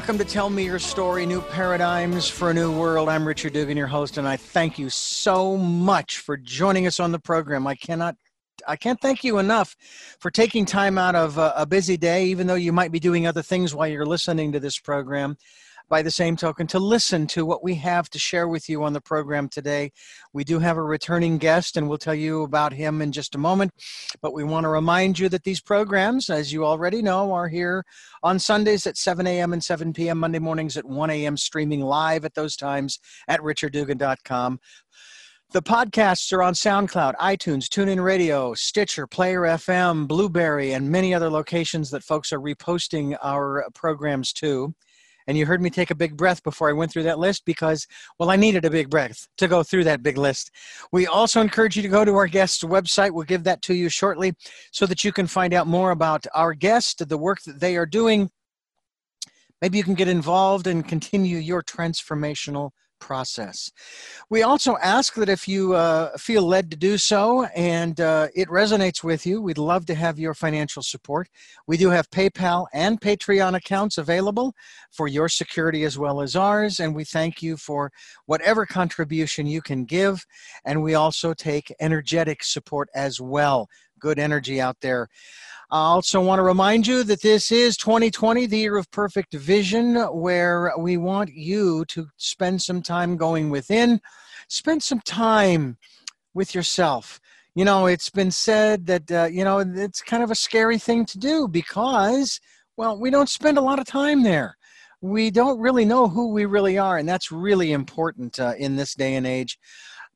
Welcome to Tell Me Your Story New Paradigms for a New World. I'm Richard Dugan, your host, and I thank you so much for joining us on the program. I cannot I can't thank you enough for taking time out of a, a busy day, even though you might be doing other things while you're listening to this program by the same token, to listen to what we have to share with you on the program today. We do have a returning guest, and we'll tell you about him in just a moment. But we want to remind you that these programs, as you already know, are here on Sundays at 7 a.m. and 7 p.m., Monday mornings at 1 a.m., streaming live at those times at richarddugan.com. The podcasts are on SoundCloud, iTunes, TuneIn Radio, Stitcher, Player FM, Blubrry, and many other locations that folks are reposting our programs to. And you heard me take a big breath before I went through that list because, well, I needed a big breath to go through that big list. We also encourage you to go to our guest's website. We'll give that to you shortly so that you can find out more about our guest, the work that they are doing. Maybe you can get involved and continue your transformational process. We also ask that if you uh, feel led to do so and uh, it resonates with you, we'd love to have your financial support. We do have PayPal and Patreon accounts available for your security as well as ours, and we thank you for whatever contribution you can give. And we also take energetic support as well. Good energy out there. I also want to remind you that this is 2020, the year of perfect vision, where we want you to spend some time going within, spend some time with yourself. You know, it's been said that, uh, you know, it's kind of a scary thing to do because, well, we don't spend a lot of time there. We don't really know who we really are, and that's really important uh, in this day and age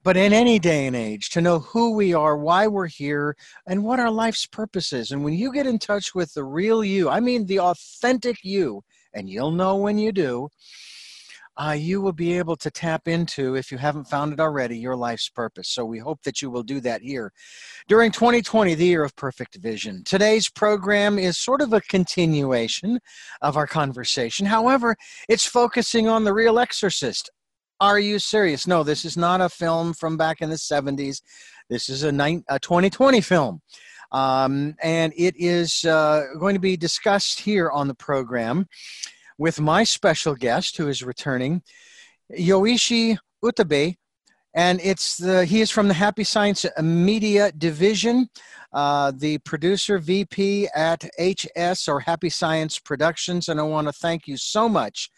but in any day and age to know who we are, why we're here, and what our life's purpose is. And when you get in touch with the real you, I mean the authentic you, and you'll know when you do, uh, you will be able to tap into, if you haven't found it already, your life's purpose. So we hope that you will do that here during 2020, the year of perfect vision. Today's program is sort of a continuation of our conversation. However, it's focusing on the real exorcist, are you serious? No, this is not a film from back in the 70s. This is a, a 2020 film. Um, and it is uh, going to be discussed here on the program with my special guest who is returning, Yoichi Utabe. And it's the, he is from the Happy Science Media Division, uh, the producer VP at HS or Happy Science Productions. And I want to thank you so much.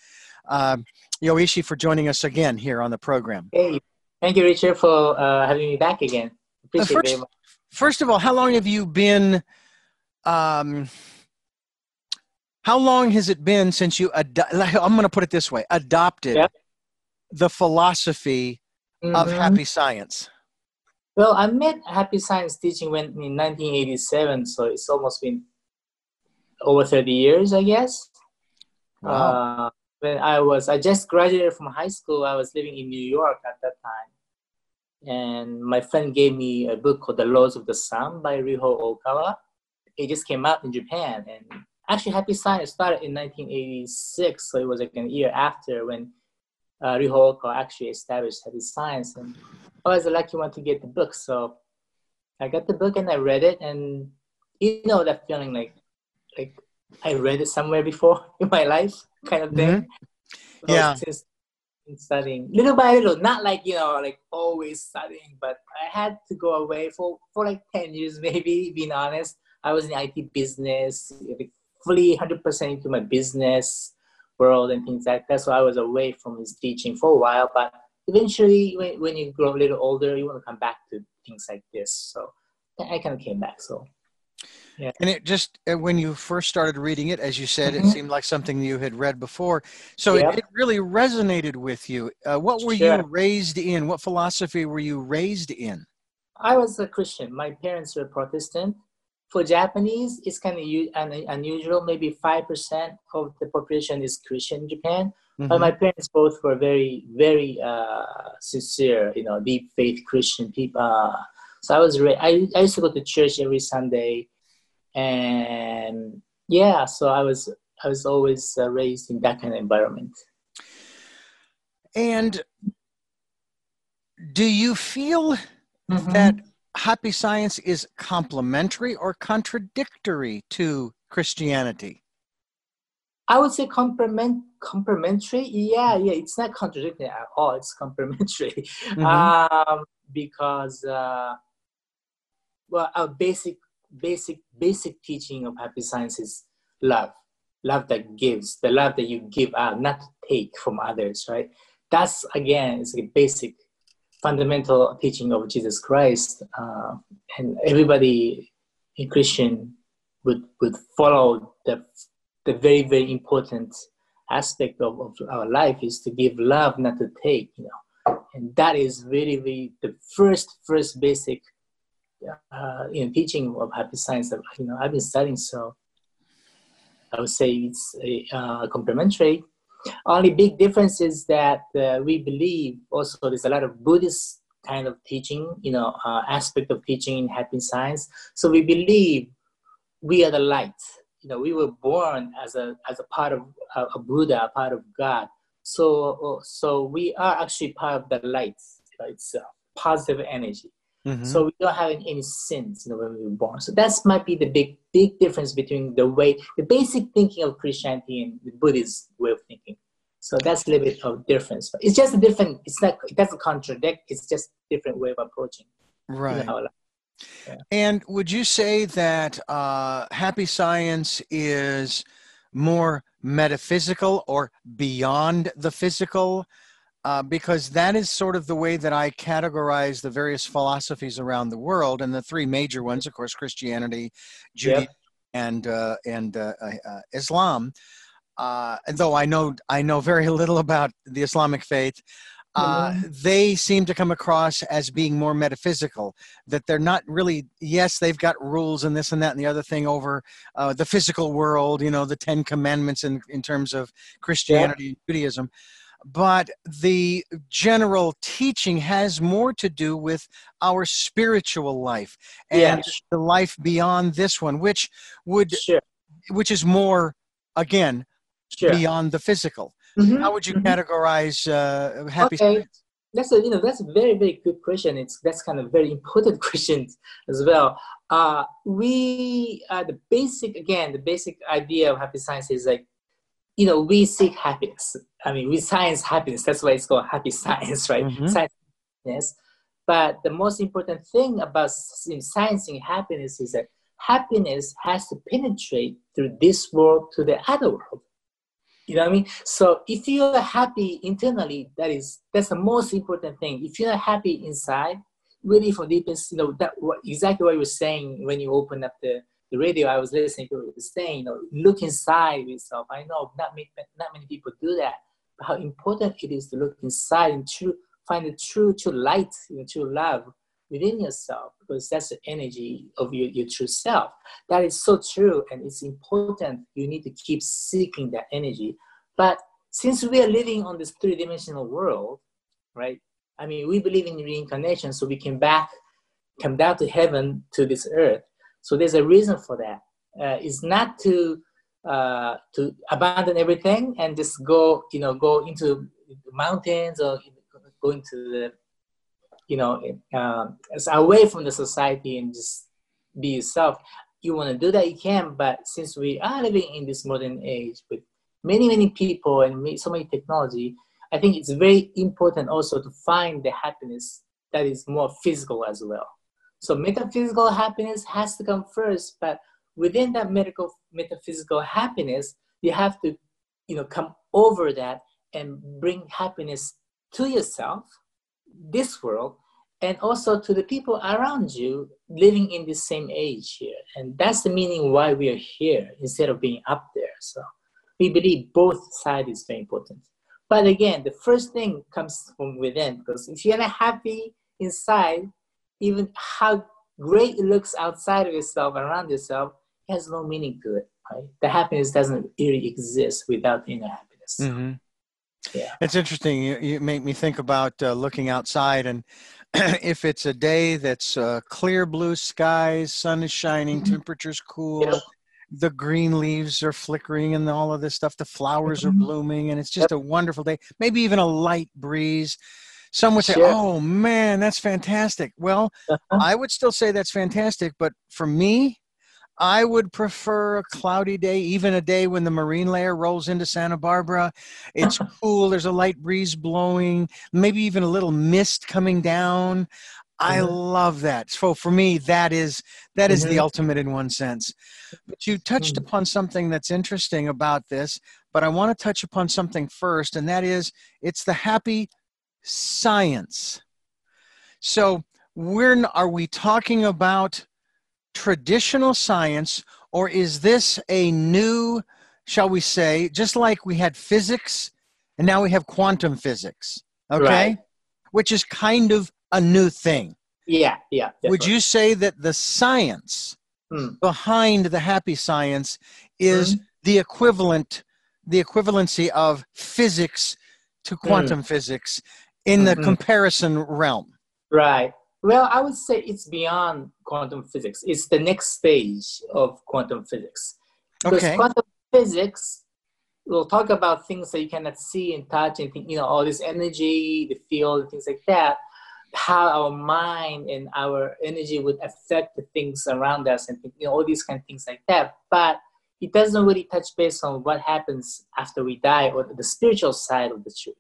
Uh, Yoichi for joining us again here on the program. Hey, thank you, Richard, for uh, having me back again. Appreciate first, very much. First of all, how long have you been? Um, how long has it been since you? Ado- I'm going to put it this way: adopted yep. the philosophy mm-hmm. of happy science. Well, I met happy science teaching when in 1987, so it's almost been over 30 years, I guess. Wow. Uh, when I was I just graduated from high school, I was living in New York at that time, and my friend gave me a book called The Laws of the Sun by Ryuho Okawa. It just came out in Japan, and actually Happy Science started in 1986, so it was like an year after when uh, Ryuho Okawa actually established Happy Science, and I was the lucky one to get the book. So I got the book and I read it, and you know that feeling like like I read it somewhere before in my life, kind of thing. Mm-hmm. Yeah. Since studying little by little, not like you know, like always studying, but I had to go away for for like ten years, maybe. Being honest, I was in IT business, fully hundred percent into my business world and things like that. So I was away from his teaching for a while, but eventually, when when you grow a little older, you want to come back to things like this. So I kind of came back. So yeah. And it just uh, when you first started reading it, as you said, mm-hmm. it seemed like something you had read before. So it, it, really resonated with you. Uh, what were sure. you raised in? What philosophy were you raised in? I was a Christian. My parents were Protestant. For Japanese, it's kind of u- unusual. Maybe five percent of the population is Christian in Japan. Mm-hmm. But my parents both were very, very uh, sincere. You know, deep faith Christian people. Uh, so I was. Ra- I, I used to go to church every Sunday and yeah so i was i was always uh, raised in that kind of environment and do you feel mm-hmm. that happy science is complementary or contradictory to christianity I would say complement complementary. Yeah, yeah, it's not contradictory at all. It's complementary mm-hmm. um, because uh, well, our basic basic basic teaching of happy science is love, love that gives, the love that you give out, not take from others. Right. That's again it's a basic fundamental teaching of Jesus Christ, uh, and everybody in Christian would would follow the the very very important aspect of, of our life is to give love not to take you know and that is really really the first first basic uh, teaching of happy science you know i've been studying. So i would say it's a, uh, complementary. Only big difference is that uh, we believe also there's a lot of buddhist kind of teaching you know uh, aspect of teaching in happy science. So we believe we are the light. You know we were born as a as a part of a, a buddha a part of god. So so we are actually part of the light you know, it's positive energy mm-hmm. so we don't have any, sins you know when we were born. So that might be the big big difference between the way the basic thinking of christianity and the buddhist way of thinking. So that's a little bit of difference. But it's just a different it's not it doesn't contradict it's just different way of approaching right. you know, and would you say that uh, happy science is more metaphysical or beyond the physical? Uh, because that is sort of the way that I categorize the various philosophies around the world, and the three major ones, of course, Christianity, Judaism, yep. and uh, and uh, uh, Islam. Uh, though I know I know very little about the Islamic faith, uh, mm-hmm. they seem to come across as being more metaphysical that they're not really yes they've got rules and this and that and the other thing over uh, the physical world you know the ten commandments in, in terms of christianity yeah. and judaism but the general teaching has more to do with our spiritual life and yeah. the life beyond this one which would sure. which is more again sure. beyond the physical Mm-hmm. How would you mm-hmm. categorize uh, happy okay. Science? That's a you know that's a very very good question. It's that's kind of very important question as well. Uh, we uh, the basic again the basic idea of happy science is like you know we seek happiness. I mean we science happiness. That's why it's called happy science, right? Mm-hmm. Science But the most important thing about sciencing happiness is that happiness has to penetrate through this world to the other world. You know what I mean? So if you are happy internally, that is that's the most important thing. If you're not happy inside, really from deep inside, you know that what, exactly what you were saying when you open up the, the radio. I was listening to was saying. You know, look inside yourself. I know not many, not many people do that, but how important it is to look inside and true find the true true light, you know, true love within yourself because that's the energy of your, your true self. That is so true and it's important. You need to keep seeking that energy. But since we are living on this three dimensional world, right? I mean, we believe in reincarnation, so we can back, come down to heaven to this earth. So there's a reason for that. Uh, it's not to uh, to abandon everything and just go, you know, go into mountains or go into the you know, uh, away from the society and just be yourself. You want to do that, you can. But since we are living in this modern age with many, many people and so many technology, I think it's very important also to find the happiness that is more physical as well. So metaphysical happiness has to come first, but within that medical metaphysical happiness, you have to, you know, come over that and bring happiness to yourself this world and also to the people around you living in the same age here. And that's the meaning why we are here instead of being up there. So we believe both sides is very important. But again, the first thing comes from within because if you're not happy inside, even how great it looks outside of yourself around yourself has no meaning to it. Right? The happiness doesn't really exist without inner happiness. Mm-hmm. Yeah. It's interesting. You, you make me think about uh, looking outside, and if it's a day that's uh, clear blue skies, sun is shining, mm-hmm. temperature's cool, yeah. the green leaves are flickering, and all of this stuff, the flowers mm-hmm. are blooming, and it's just yep. a wonderful day. Maybe even a light breeze. Some would say, sure. "Oh man, that's fantastic." Well, uh-huh. I would still say that's fantastic, but for me, I would prefer a cloudy day, even a day when the marine layer rolls into Santa Barbara. It's cool. There's a light breeze blowing, maybe even a little mist coming down. I Mhm. love that. So for me, that is that is the Mhm. ultimate in one sense. But you touched Mhm. upon something that's interesting about this, but I want to touch upon something first, and that is it's the happy science. So we're we talking about traditional science or is this a new shall we say just like we had physics and now we have quantum physics okay Right. which is kind of a new thing Yeah, yeah. would you say that the science Mm. behind the happy science is Mm-hmm. the equivalent the equivalency of physics to quantum physics in the Mhm. comparison realm Right. Well, I would say it's beyond quantum physics. It's the next stage of quantum physics. Because okay quantum physics will talk about things that you cannot see and touch and think, you know, all this energy, the field, and things like that. How our mind and our energy would affect the things around us and you know, all these kind of things like that. But it doesn't really touch base on what happens after we die or the spiritual side of the truth.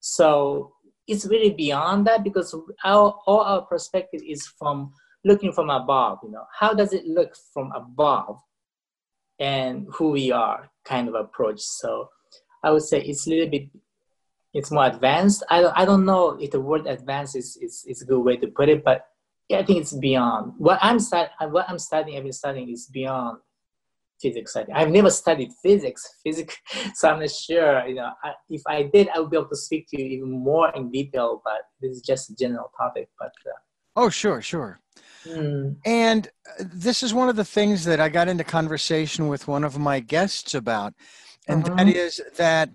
So it's really beyond that because our all our perspective is from looking from above. You know, how does it look from above, and who we are, kind of approach. So I would say it's a little bit. It's more advanced. I don't, I don't know if the word advanced is, is, is a good way to put it, but yeah, I think it's beyond what I'm what I'm studying. I've been studying is beyond physics. I. I've never studied physics, physics, so I'm not sure. You know, I, if I did, I would be able to speak to you even more in detail. But this is just a general topic. But oh sure sure uh, mm, And uh, this is one of the things that I got into conversation with one of my guests about. And that Mhm. is that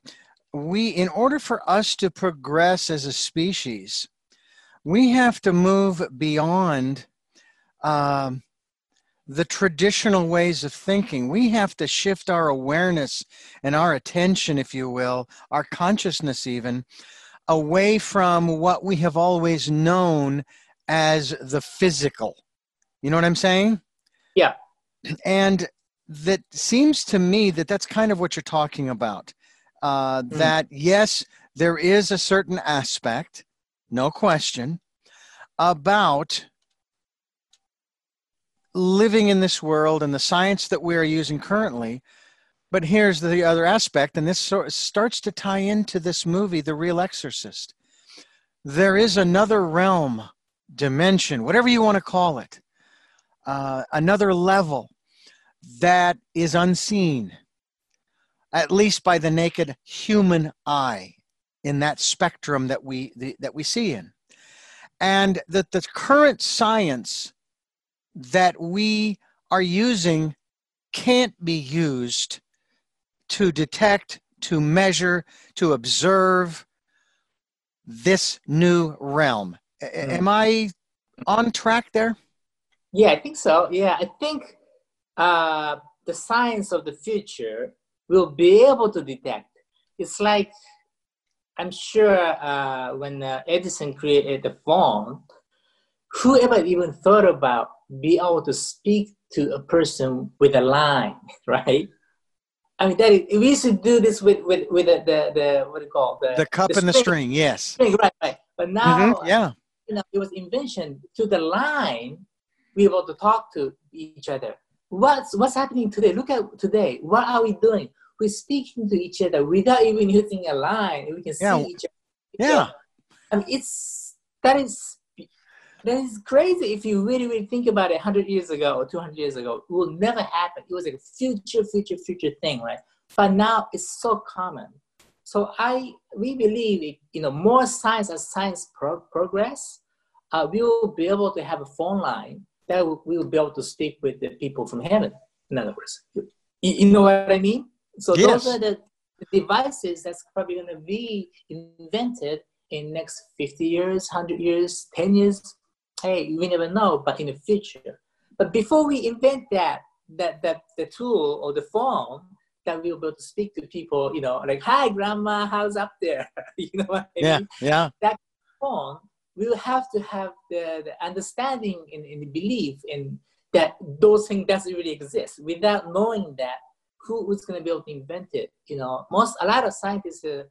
we, in order for us to progress as a species, we have to move beyond um, the traditional ways of thinking. We have to shift our awareness and our attention, if you will, our consciousness even, away from what we have always known as the physical. You know what I'm saying? Yeah. And that seems to me that that's kind of what you're talking about. Uh, That, yes, there is a certain aspect, no question, about living in this world and the science that we are using currently. But here's the other aspect, and this sort of starts to tie into this movie, The Real Exorcist. There is another realm, dimension, whatever you want to call it, uh, another level that is unseen, at least by the naked human eye, in that spectrum that we the, that we see in, and that the current science that we are using can't be used to detect, to measure, to observe this new realm. Mm. Am I on track there? yeah, I think so. Yeah, I think uh, the science of the future will be able to detect. It's like I'm sure uh, when uh, Edison created the phone, whoever even thought about be able to speak to a person with a line, right? I mean, that is, we used to do this with with with the the, the what do you call it? The cup and the string, yes. string, right? Right. But now, Mhm, Yeah. you know, it was invention to the line, we able to talk to each other. What's what's happening today? Look at today. What are we doing? We're speaking to each other without even using a line. We can Yeah. see each other. Yeah. I mean, it's that is that is crazy if you really really think about it. Hundred years ago or two hundred years ago, it will never happen. It was a future, future, future thing, right? But now it's so common. So I we believe it, you know more science as science pro- progress, uh, we will be able to have a phone line that we will be able to speak with the people from heaven. In other words, you, you know what I mean? So Yes. those are the devices that's probably going to be invented in next 50 years 100 years 10 years hey we never know but in the future but before we invent that that that the tool or the phone that we'll be able to speak to people you know like hi grandma how's up there you know what i Yeah. mean Yeah. phone we'll have to have the, the understanding and, and the belief in that those things doesn't really exist without knowing that who was going to be able to invent it you know most a lot of scientists uh,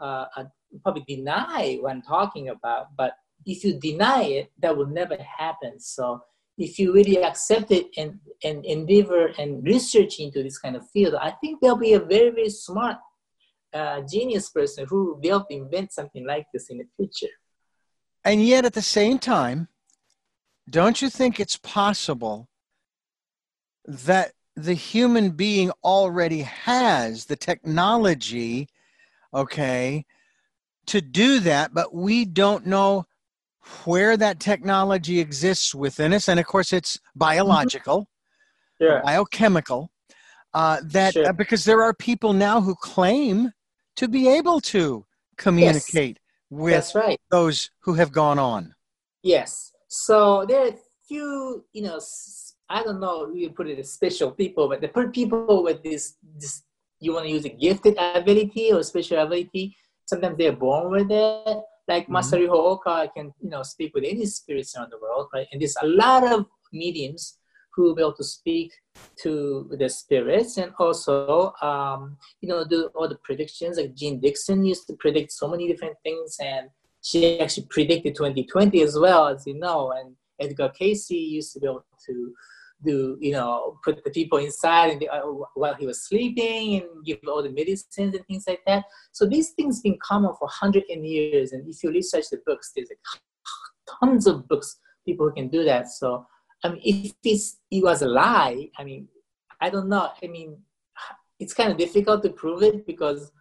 uh, uh, probably deny what i'm talking about but if you deny it that will never happen. So if you really accept it and, and endeavor and research into this kind of field i think there'll be a very very smart uh, genius person who will be able to invent something like this in the future. And yet at the same time don't you think it's possible that the human being already has the technology, okay, to do that, but we don't know where that technology exists within us. And of course, it's biological, yeah. biochemical. Uh, that Sure. uh, because there are people now who claim to be able to communicate with that's right those who have gone on. Yes. So there are a few, you know, I don't know, you put it as special people, but the people with this, this, you want to use a gifted ability or special ability. Sometimes they're born with it. Like Mhm. Master Okawa can, you know, speak with any spirits around the world, right? And there's a lot of mediums who will be able to speak to the spirits and also, um, you know, do all the predictions. Like Jeane Dixon used to predict so many different things and she actually predicted 2020 as well, as you know. And Edgar Cayce used to be able to do, you know, put the people inside and uh, while he was sleeping and give all the medicines and things like that. So these things been common for hundreds of years. And if you research the books, there's like tons of books people who can do that. So I mean, if it's, it was a lie, I mean, I don't know. I mean, it's kind of difficult to prove it because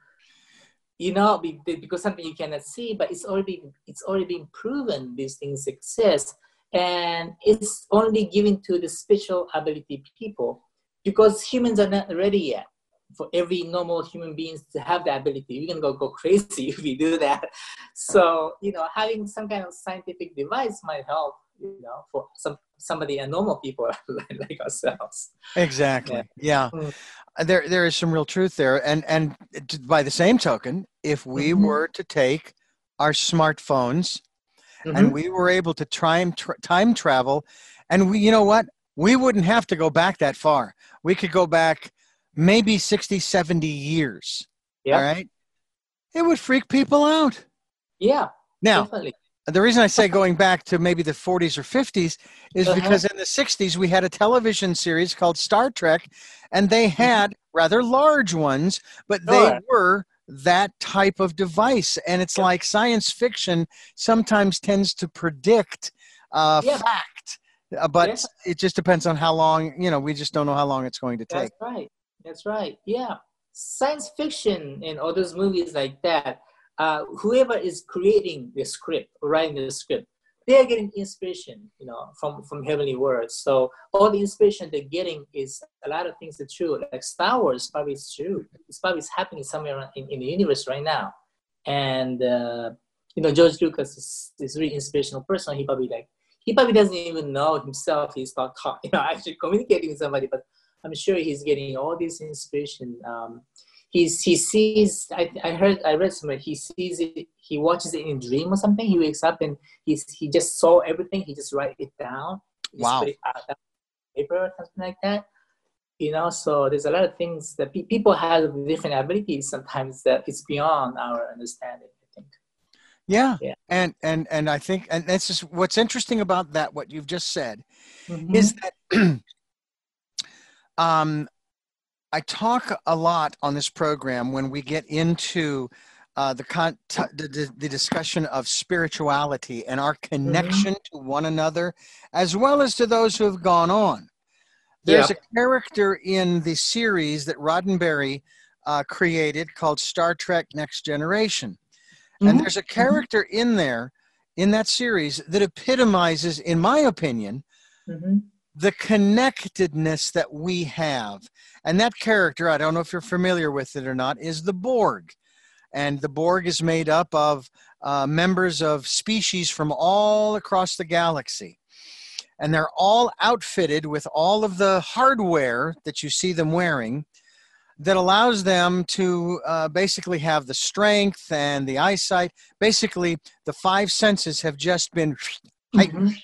you know because something you cannot see but it's already it's already been proven these things exist and it's only given to the special ability people because humans are not ready yet for every normal human beings to have the ability we're gonna go go crazy if we do that so you know having some kind of scientific device might help you know for some somebody and normal people like ourselves Exactly. Yeah. Mm. Uh, There, there is some real truth there, and and by the same token, if we Mhm. were to take our smartphones Mhm. and we were able to time tra- time travel, and we, you know what, we wouldn't have to go back that far. We could go back maybe 60, 70 years. Yeah. All right. It would freak people out. yeah Now, definitely the reason I say going back to maybe the 40s or 50s is Uh-huh. because in the 60s we had a television series called Star Trek, and they had rather large ones, but they Mm-hmm. Sure. were that type of device. And it's Yeah. like science fiction sometimes tends to predict uh, Yeah. fact, uh, but Yeah. it just depends on how long, you know, we just don't know how long it's going to take. That's right. That's right. Yeah. Science fiction and all those movies like that, uh, whoever is creating the script writing the script, they're getting inspiration, you know, from, from heavenly words. So all the inspiration they're getting is a lot of things are true. Like Star Wars probably is true. It's probably is happening somewhere in, in the universe right now. And uh, you know, George Lucas is, is really inspirational person. He probably like he probably doesn't even know himself he's not you know, actually communicating with somebody, but I'm sure he's getting all this inspiration. Um, he's he sees. I, I heard I read somewhere he sees it. He watches it in a dream or something. He wakes up and he's he just saw everything. He just write it down. Wow. it paper or something like that. You know, so there's a lot of things that pe- people have different abilities sometimes that it's beyond our understanding. I think. Yeah. Yeah. And and and I think and that's just what's interesting about that what you've just said Mm-hmm. is that um, I talk a lot on this program when we get into uh, the, con- t- the, the discussion of spirituality and our connection to one another, as well as to those who have gone on. There's a character in the series that Roddenberry uh, created called Star Trek Next Generation. And Mhm. there's a character in there, in that series, that epitomizes, in my opinion, Mhm. The connectedness that we have. And that character, I don't know if you're familiar with it or not, is the Borg. And the Borg is made up of uh, members of species from all across the galaxy. And they're all outfitted with all of the hardware that you see them wearing that allows them to uh, basically have the strength and the eyesight. Basically, the five senses have just been heightened. Mhm.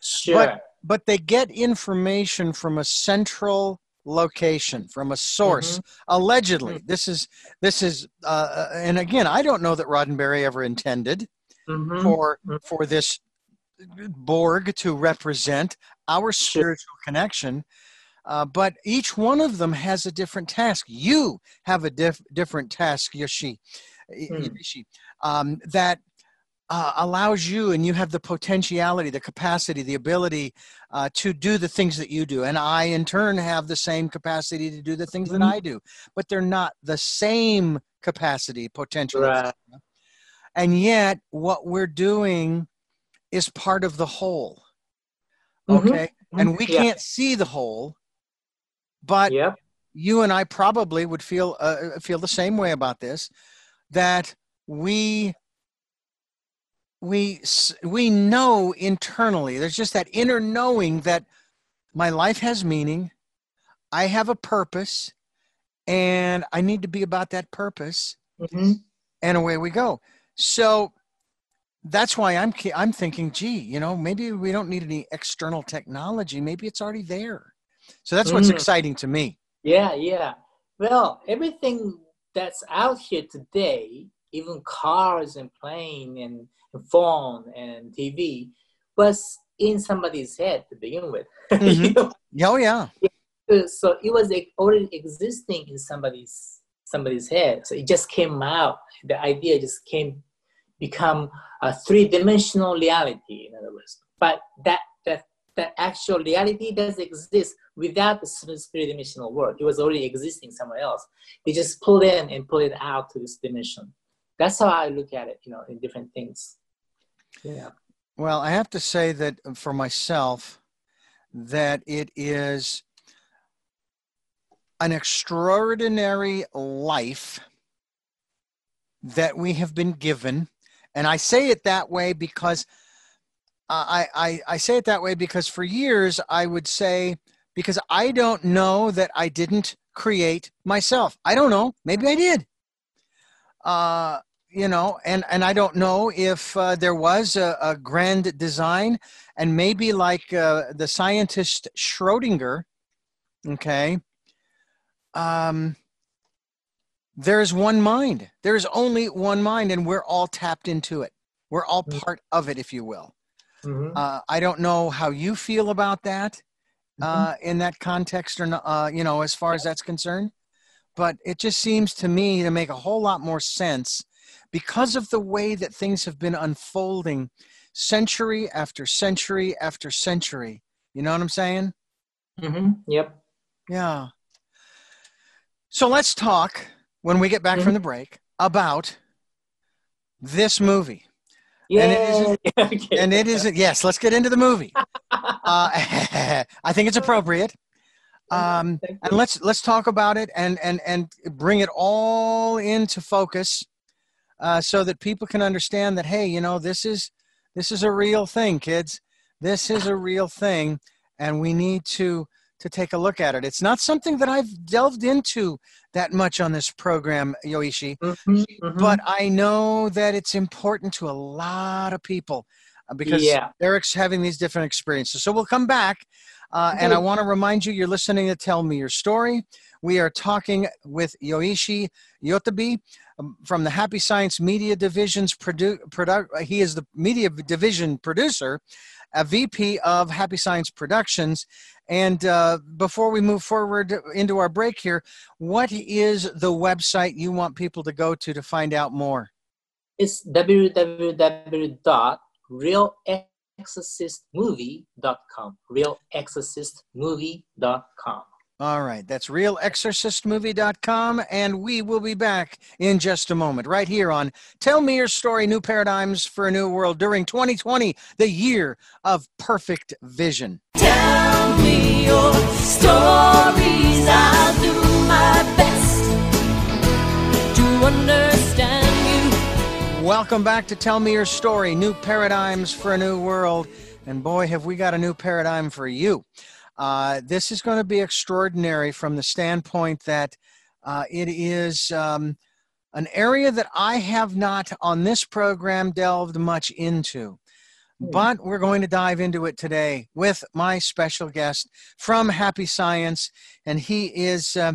Sure. but they get information from a central location from a source allegedly this is this is uh, and again i don't know that roddenberry ever intended Mhm. for Mhm. for this borg to represent our spiritual connection uh, but each one of them has a different task you have a diff- different task yoshi Hmm. yoshi um, that uh, allows you and you have the potentiality the capacity the ability uh, to do the things that you do and i in turn have the same capacity to do the things that Mhm. i do but they're not the same capacity potentially Right. and yet what we're doing is part of the whole Mhm. okay and we Yeah. can't see the whole but Yep. you and i probably would feel uh, feel the same way about this that we we we know internally there's just that inner knowing that my life has meaning i have a purpose and i need to be about that purpose Mhm. and away we go. So that's why I'm I'm thinking, gee, you know, maybe we don't need any external technology. Maybe it's already there. So that's what's Mm. exciting to me. Yeah, yeah. Well, everything that's out here today, even cars and plane and phone and TV, was in somebody's head to begin with. You Mhm. know? Oh yeah, so it was already existing in somebody's somebody's head. So it just came out. The idea just came become a three dimensional reality. In other words, but that that that actual reality does exist without the three dimensional world. It was already existing somewhere else. They just pull in and pull it out to this dimension. That's how I look at it. You know, in different things. Yeah. Well, I have to say that for myself, that it is an extraordinary life that we have been given. And I say it that way because I, I, I say it that way because for years I would say, because I don't know that I didn't create myself. I don't know. Maybe I did. Uh, you know, and, and I don't know if uh, there was a, a grand design, and maybe like uh, the scientist Schrodinger, okay, um, there's one mind. There's only one mind, and we're all tapped into it. We're all Mm. part of it, if you will. Mhm. Uh, I don't know how you feel about that uh, in that context, or uh, you know, as far as that's concerned. But it just seems to me to make a whole lot more sense because of the way that things have been unfolding century after century after century. You know what I'm saying? Mhm. Yep. Yeah. So let's talk when we get back from the break about this movie. And it isn't- Yeah. okay. And it isn't, yes, let's get into the movie. Uh, I think it's appropriate. Um, and let's let's talk about it and and and bring it all into focus uh, so that people can understand that hey you know this is this is a real thing kids this is a real thing and we need to to take a look at it it's not something that i've delved into that much on this program yoishi Mhm, mhm. but i know that it's important to a lot of people uh, because yeah. they're having these different experiences. So we'll come back. Uh, and I want to remind you, you're listening to Tell Me Your Story. We are talking with Yoichi Utabe um, from the Happy Science Media Division's produ- produ- He is the media division producer, a VP of Happy Science Productions. And uh, before we move forward into our break here, what is the website you want people to go to to find out more? It's www.realexorcistmovie.com. Realexorcistmovie.com. All right, that's realexorcistmovie.com, and we will be back in just a moment, right here on Tell Me Your Story New Paradigms for a New World during 2020, the year of perfect vision. Tell me your stories. I'll do Welcome back to Tell Me Your Story New Paradigms for a New World. And boy, have we got a new paradigm for you. Uh, this is going to be extraordinary from the standpoint that uh, it is um, an area that I have not on this program delved much into. but we're going to dive into it today with my special guest from Happy Science, and he is uh,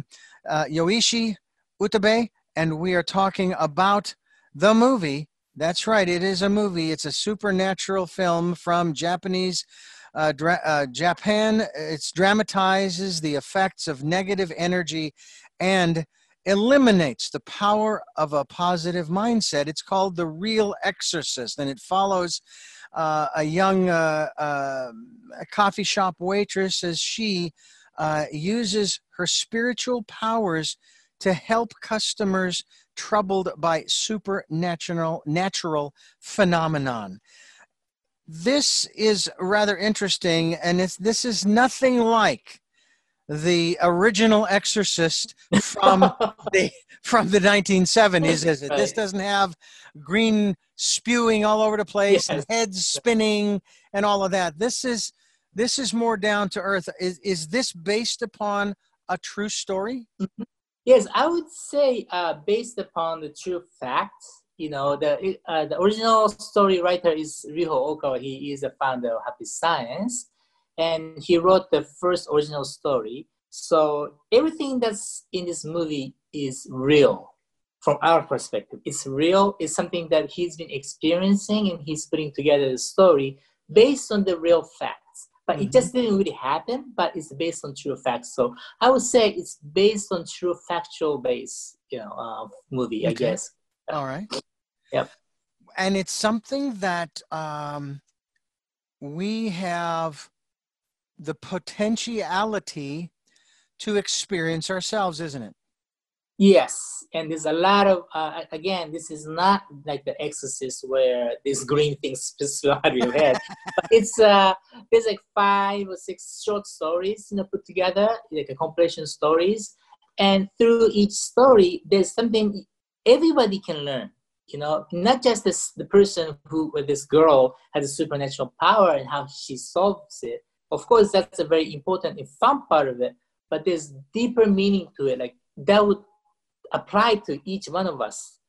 uh, Yoichi Utabe, and we are talking about the movie. That's right, it is a movie. It's a supernatural film from Japanese. Uh, dra- uh, Japan, it dramatizes the effects of negative energy and eliminates the power of a positive mindset. It's called The Real Exorcist, and it follows uh, a young uh, uh, coffee shop waitress as she uh, uses her spiritual powers to help customers troubled by supernatural natural phenomenon. This is rather interesting, and it's, this is nothing like the original Exorcist from the from the 1970s. Is it? This doesn't have green spewing all over the place and heads spinning and all of that. This is this is more down to earth. Is is this based upon a true story? Mm-hmm. Yes, I would say uh, based upon the true facts. You know, the uh, the original story writer is Ryuho Okawa. He is the founder of Happy Science, and he wrote the first original story. So everything that's in this movie is real from our perspective. It's real. It's something that he's been experiencing, and he's putting together the story based on the real facts. But it just didn't really happen. But it's based on true facts. So I would say it's based on true factual base, you know, uh, movie. I guess. All right. Yep. And it's something that um, we have the potentiality to experience ourselves, isn't it? Yes, and there's a lot of uh, again. This is not like the Exorcist where this green thing spits out of your head. but it's uh, there's like five or six short stories, you know, put together like a compilation stories, and through each story, there's something everybody can learn. You know, not just this the person who or this girl has a supernatural power and how she solves it. Of course, that's a very important and fun part of it. But there's deeper meaning to it. Like that would apply to each one of us.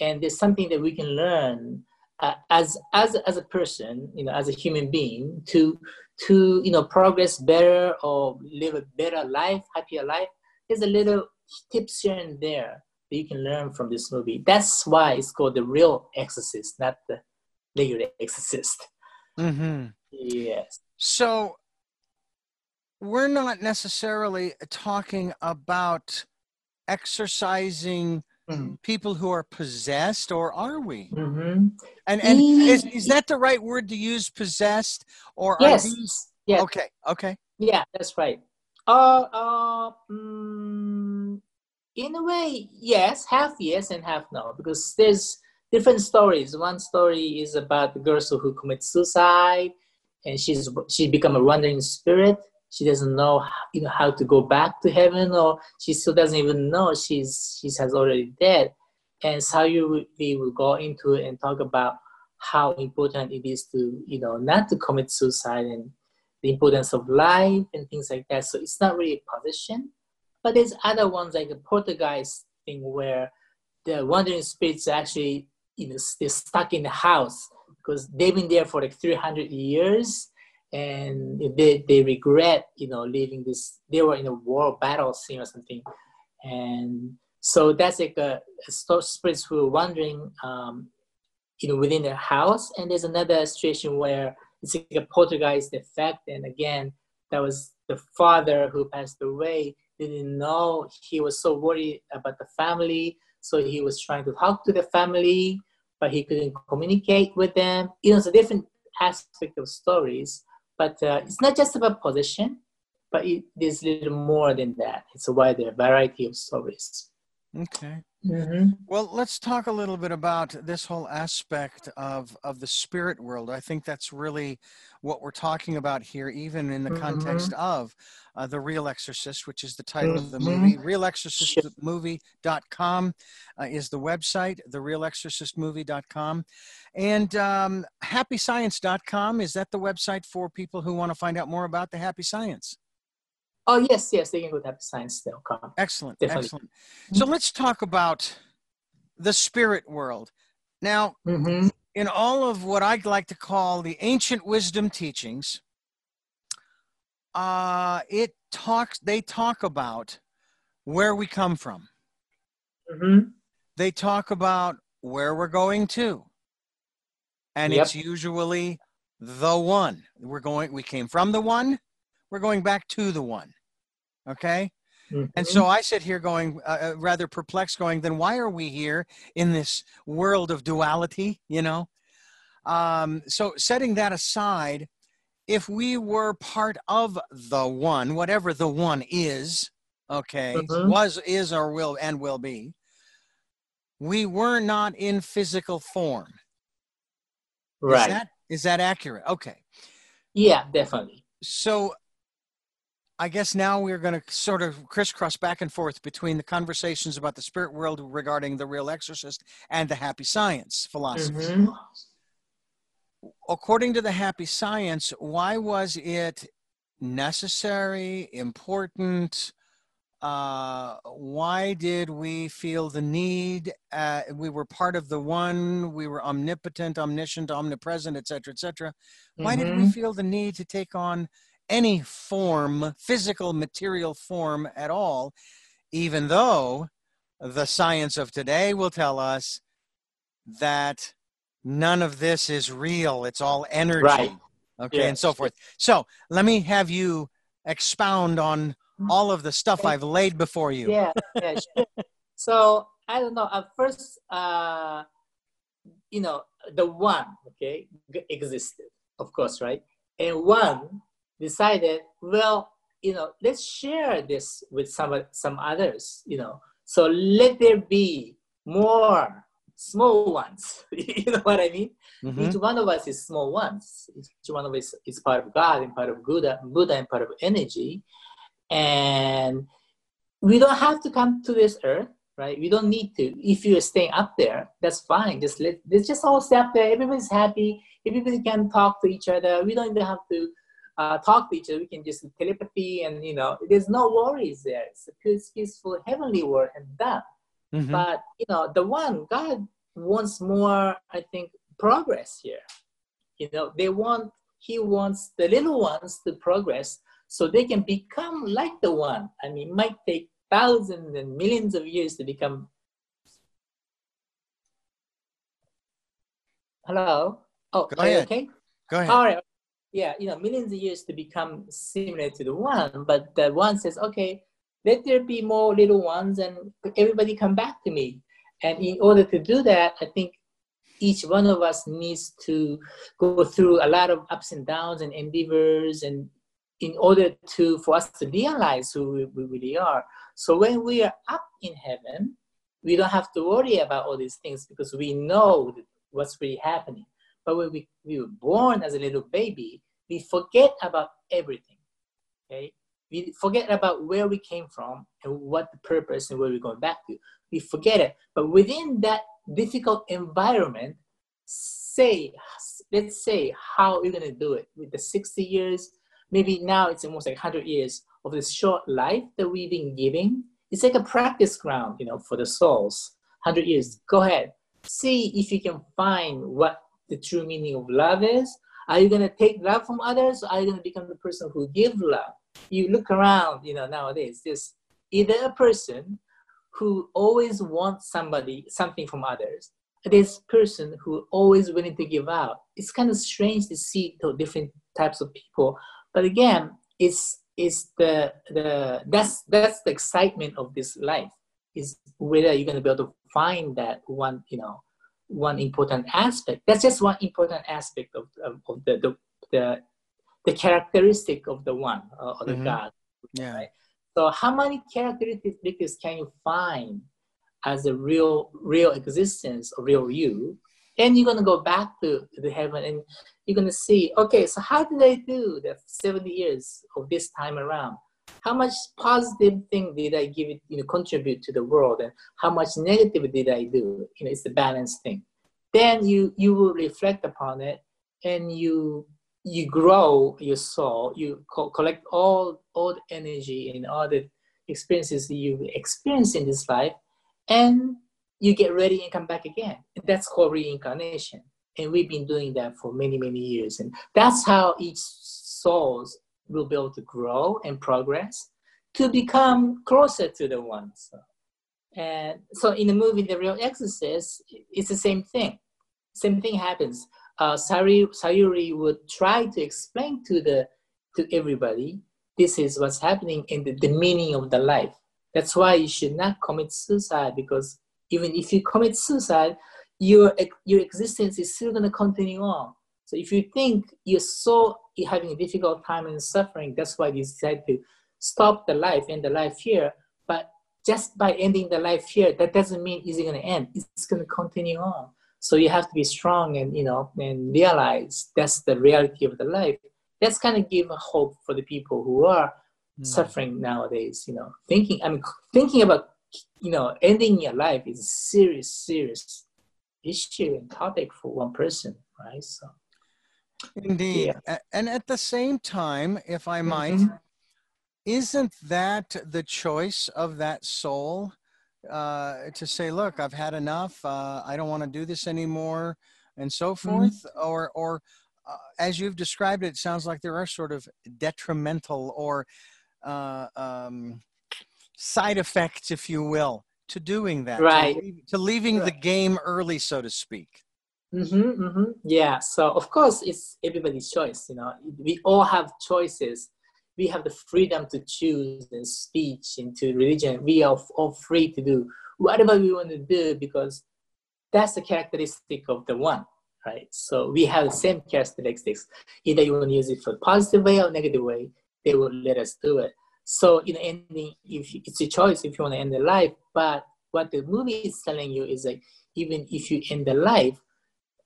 And there's something that we can learn uh, as as as a person you know as a human being to to you know progress better or live a better life happier life. There's a little tips here and there that you can learn from this movie. That's why it's called the real exorcist not the regular exorcist. Mm-hmm. yes. So we're not necessarily talking about exorcising Mhm. people who are possessed, or are we? hmm And and is, is that the right word to use, possessed, or yes are these? yes Okay, okay. Yeah, that's right. Uh, uh, mm, in a way, yes, half yes and half no, because there's different stories. One story is about the girl who commits suicide, and she's she become a wandering spirit. She doesn't know, you know, how to go back to heaven, or she still doesn't even know she's she has already dead. And we will go into it and talk about how important it is to, you know, not to commit suicide and the importance of life and things like that. So it's not really a position, but there's other ones like the Portuguese thing where the wandering spirits actually you know they're stuck in the house because they've been there for like 300 years and they, they regret you know leaving this they were in a war battle scene or something. And so that's like a, a spirits who are wandering um, you know within their house. And there's another situation where it's like a poltergeist effect. And again, that was the father who passed away. Didn't know. He was so worried about the family, so he was trying to talk to the family, but he couldn't communicate with them. You know, it's a different aspect of stories, but uh, it's not just about position, but it is a little more than that. It's a wider variety of stories. Okay. Mm-hmm. Well, let's talk a little bit about this whole aspect of of the spirit world. I think that's really what we're talking about here, even in the context of uh, the Real Exorcist, which is the title of the Mhm. movie. RealExorcistMovie.com uh, is the website. The RealExorcistMovie.com, and um, HappyScience.com is that the website for people who want to find out more about the Happy Science. Oh yes, yes, they can go to happyscience.com. Excellent, Definitely. excellent. So let's talk about the spirit world. Now, Mm-hmm. in all of what I'd like to call the ancient wisdom teachings, uh, it talks. They talk about where we come from. Mm-hmm. They talk about where we're going to, and Yep. it's usually the one. We're going. We came from the one. We're going back to the one. Okay. And Mm-hmm. so I sit here going, uh, uh, rather perplexed, going, then why are we here in this world of duality? You know? Um, so setting that aside, if we were part of the one, whatever the one is, okay, Mhm. was, is, or will, and will be, we were not in physical form. right. Is that, is that accurate? Okay. yeah, definitely. So I guess now we're going to sort of crisscross back and forth between the conversations about the spirit world regarding the real exorcist and the happy science philosophy. Mhm. According to the happy science, why was it necessary, important? Uh, why did we feel the need? Uh, we were part of the one. We were omnipotent, omniscient, omnipresent, etc., etc. Why did we Mhm. feel the need to take on any form, physical, material form at all, even though the science of today will tell us that none of this is real? It's all energy. Right. Okay, and so forth. So let me have you expound on all of the stuff I've laid before you. Yeah, yeah, sure. so I don't know. At first, uh, you know, the one, okay, existed, of course, right? And one decided, well, you know, let's share this with some some others, you know. So let there be more small ones. you know what I mean? Mhm. Each one of us is small ones. Each one of us is part of God and part of Buddha, Buddha and part of energy. And we don't have to come to this earth, right? We don't need to. If you're staying up there, that's fine. Just let let's just all stay up there. Everybody's happy. Everybody can talk to each other. We don't even have to uh, talk to each other. We can just telepathy and you know, there's no worries there. It's a peace- peaceful heavenly world and done Mhm. but you know the one god wants more i think progress here you know they want he wants the little ones to progress so they can become like the one i mean it might take thousands and millions of years to become hello oh Go ahead. okay Go ahead. all right. Yeah, you know, millions of years to become similar to the one, but the one says, okay, let there be more little ones and everybody come back to me. And in order to do that, I think each one of us needs to go through a lot of ups and downs and endeavors and in order to for us to realize who we, really are. So when we are up in heaven, we don't have to worry about all these things because we know what's really happening. But when we, we were born as a little baby, we forget about everything. Okay? We forget about where we came from and what the purpose and where we're going back to. We forget it. But within that difficult environment, say, let's say how you're gonna do it with the 60 years, maybe now it's almost like 100 years of this short life that we've been giving. It's like a practice ground, you know, for the souls. 100 years. Go ahead. See if you can find what the true meaning of love is. Are you gonna take love from others? Or are you gonna become the person who give love? You look around, you know, nowadays, there's either a person who always wants somebody something from others. This person who always willing to give out. It's kind of strange to see different types of people, but again, it's it's the the that's that's the excitement of this life is whether you're gonna be able to find that one, you know, one important aspect. That's just one important aspect of, of, of the, the, the, the characteristic of the one, uh, or the Mhm. God. Yeah. Right? So how many characteristics can you find as a real, real existence, a real you? And you're gonna go back to, to the heaven and you're gonna see, okay, so how did I do the 70 years of this time around? How much positive thing did I give it, you know, contribute to the world, and how much negative did I do? You know, it's a balanced thing. Then you you will reflect upon it, and you you grow your soul. You co- collect all all the energy and all the experiences you experience in this life, and you get ready and come back again. That's called reincarnation. and we've been doing that for many many years and that's how each souls will be able to grow and progress to become closer to the one. And so in the movie the real exorcist it's the same thing. Same thing happens. Uh, Sayuri, Sayuri would try to explain to the to everybody this is what's happening in the, the meaning of the life. That's why you should not commit suicide because even if you commit suicide your your existence is still going to continue on. So if you think you're so you're having a difficult time and suffering, that's why you decide to stop the life, and the life here. But just by ending the life here, that doesn't mean it's going to end. It's going to continue on. So you have to be strong and you know and realize that's the reality of the life. That's kind of give a hope for the people who are mm. suffering nowadays. You know, thinking I mean thinking about you know ending your life is a serious, serious issue and topic for one person, right? So, indeed. Yeah. And at the same time, if I might, mm-hmm. isn't that the choice of that soul uh, to say, "Look, I've had enough. Uh, I don't want to do this anymore," and so mm-hmm. forth, mm-hmm. or or uh, as you've described it, it, sounds like there are sort of detrimental or uh, um, side effects, if you will, to doing that, right? To, to leaving right. the game early, so to speak. Mm-hmm, mm-hmm. Yeah. So of course, it's everybody's choice. You know, we all have choices. We have the freedom to choose in speech, into religion. We are all free to do whatever we want to do because that's the characteristic of the one, right? So we have the same characteristics. Either you want to use it for positive way or negative way, they will let us do it. So in ending, if it's a choice if you want to end the life, but what the movie is telling you is like even if you end the life,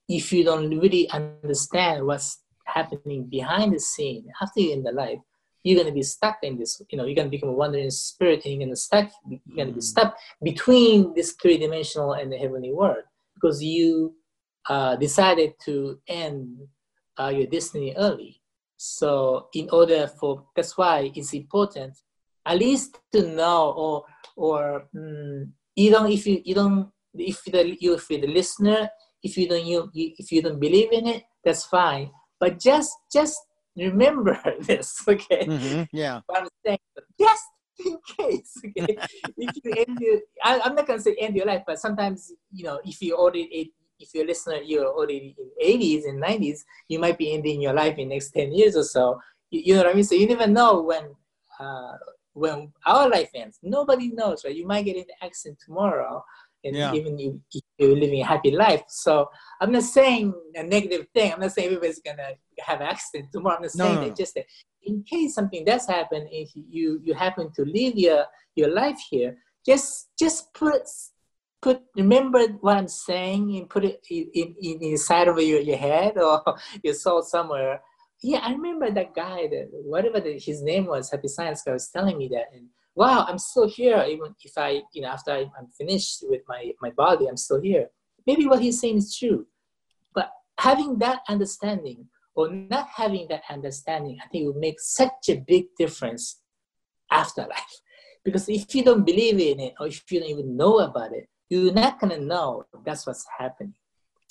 if you don't really understand what's happening behind the scene after you end the life, you're gonna be stuck in this. You know, you're gonna become a wandering spirit, and you're gonna stuck. You're gonna be mm. stuck between this three-dimensional and the heavenly world because you uh, decided to end uh, your destiny early. So in order for that's why it's important at least to know or or um, even if you you don't if the you if the listener if you don't you, you if you don't believe in it that's fine but just just remember this okay mm-hmm, yeah what i'm saying just in case okay if you end your I, i'm not gonna say end your life but sometimes you know if you already if you're a listener, you're already in 80s and 90s, you might be ending your life in next 10 years or so. You, you know what I mean? So you never know when uh, when our life ends. Nobody knows, right? You might get in an accident tomorrow, and yeah. even you, you're living a happy life. So I'm not saying a negative thing. I'm not saying everybody's gonna have an accident tomorrow. I'm not saying no. that just that in case something does happen, if you you happen to live your your life here, just just put put remember what I'm saying and put it in, in, inside of your, your head or your soul somewhere. Yeah, I remember that guy that whatever the, his name was, Happy Science guy was telling me that and wow, I'm still here even if I you know after I, I'm finished with my, my body, I'm still here. Maybe what he's saying is true. But having that understanding or not having that understanding, I think will make such a big difference afterlife. Because if you don't believe in it or if you don't even know about it, you're not gonna know that's what's happening.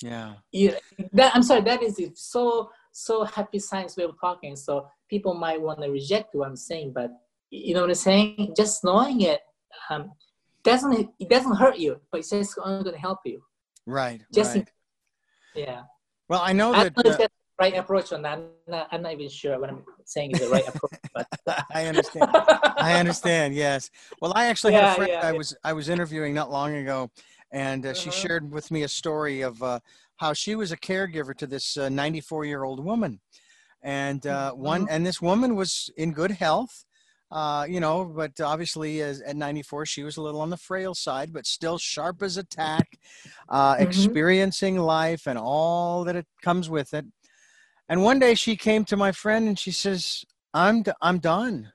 Yeah. You, that, I'm sorry, that is so so happy science way of talking. So people might want to reject what I'm saying, but you know what I'm saying? Just knowing it um, doesn't it doesn't hurt you, but it's just only going to help you. Right. Just right. In, yeah. Well, I know that. I know right approach on that. I'm not, I'm not even sure what I'm saying is the right approach. But I understand. I understand. Yes. Well, I actually yeah, had a friend yeah, I yeah. was I was interviewing not long ago, and uh, uh-huh. she shared with me a story of uh, how she was a caregiver to this 94 uh, year old woman, and uh, one mm-hmm. and this woman was in good health. Uh, you know, but obviously as, at 94, she was a little on the frail side, but still sharp as a tack, uh, mm-hmm. experiencing life and all that it comes with it. And one day she came to my friend and she says, "I'm d- I'm done.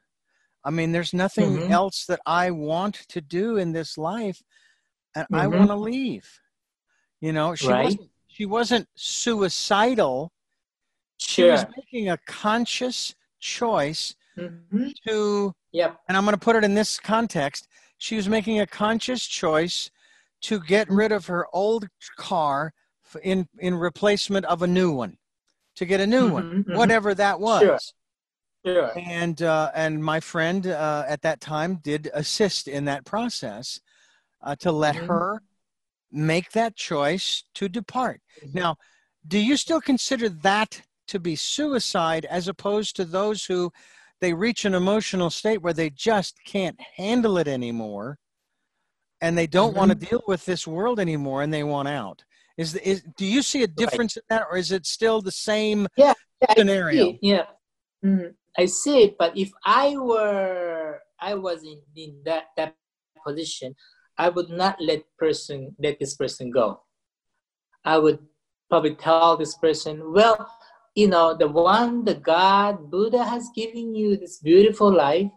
I mean, there's nothing mm-hmm. else that I want to do in this life, and mm-hmm. I want to leave." You know, she right. wasn't she wasn't suicidal. She sure. was making a conscious choice mm-hmm. to. Yep. And I'm going to put it in this context. She was making a conscious choice to get rid of her old car in in replacement of a new one, to get a new one, Mhm, mhm. whatever that was. Sure. Sure. And uh, and my friend uh, at that time did assist in that process uh, to let Mhm. her make that choice to depart. Now, do you still consider that to be suicide as opposed to those who they reach an emotional state where they just can't handle it anymore and they don't want to Mm-hmm. deal with this world anymore and they want out? Is, is do you see a difference in that or is it still the same Yeah, I scenario? see it, Yeah, Mhm. I see it. But if I were, I was in, in that that position, I would not let person let this person go. I would probably tell this person, well, you know, the one, the God, Buddha has given you this beautiful life,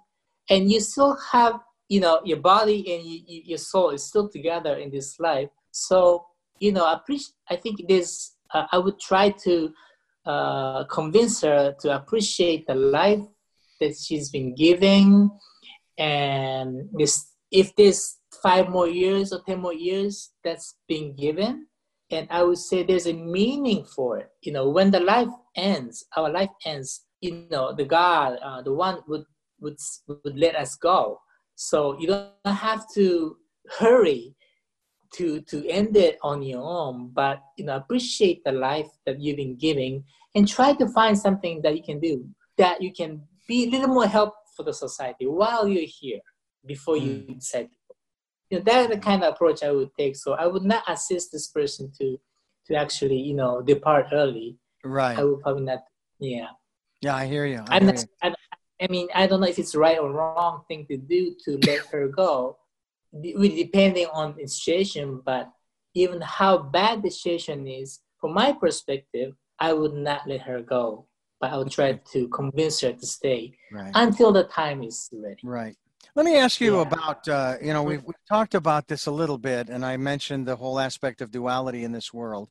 and you still have, you know, your body and y- y- your soul is still together in this life. So, you know, I appreciate. I think this. Uh, I would try to uh, convince her to appreciate the life that she's been given, and this, if this five more years or ten more years that's been given, and I would say there's a meaning for it. You know, when the life ends, our life ends. You know, the God, uh, the one would would would let us go. So you don't have to hurry to to end it on your own, but you know, appreciate the life that you've been giving and try to find something that you can do that you can be a little more help for the society while you're here before you decide to go. You know, that's the kind of approach I would take. So I would not assist this person to to actually, you know, depart early. Right. I would probably not yeah. Yeah, I hear you. I I'm hear not, you. I, I mean, I don't know if it's right or wrong thing to do to let her go, de- depending on the situation. But even how bad the situation is, from my perspective, I would not let her go. But I would try mm-hmm. to convince her to stay Right. until the time is ready. Right. Let me ask you Yeah. about, uh, you know, we've, we've talked about this a little bit, and I mentioned the whole aspect of duality in this world.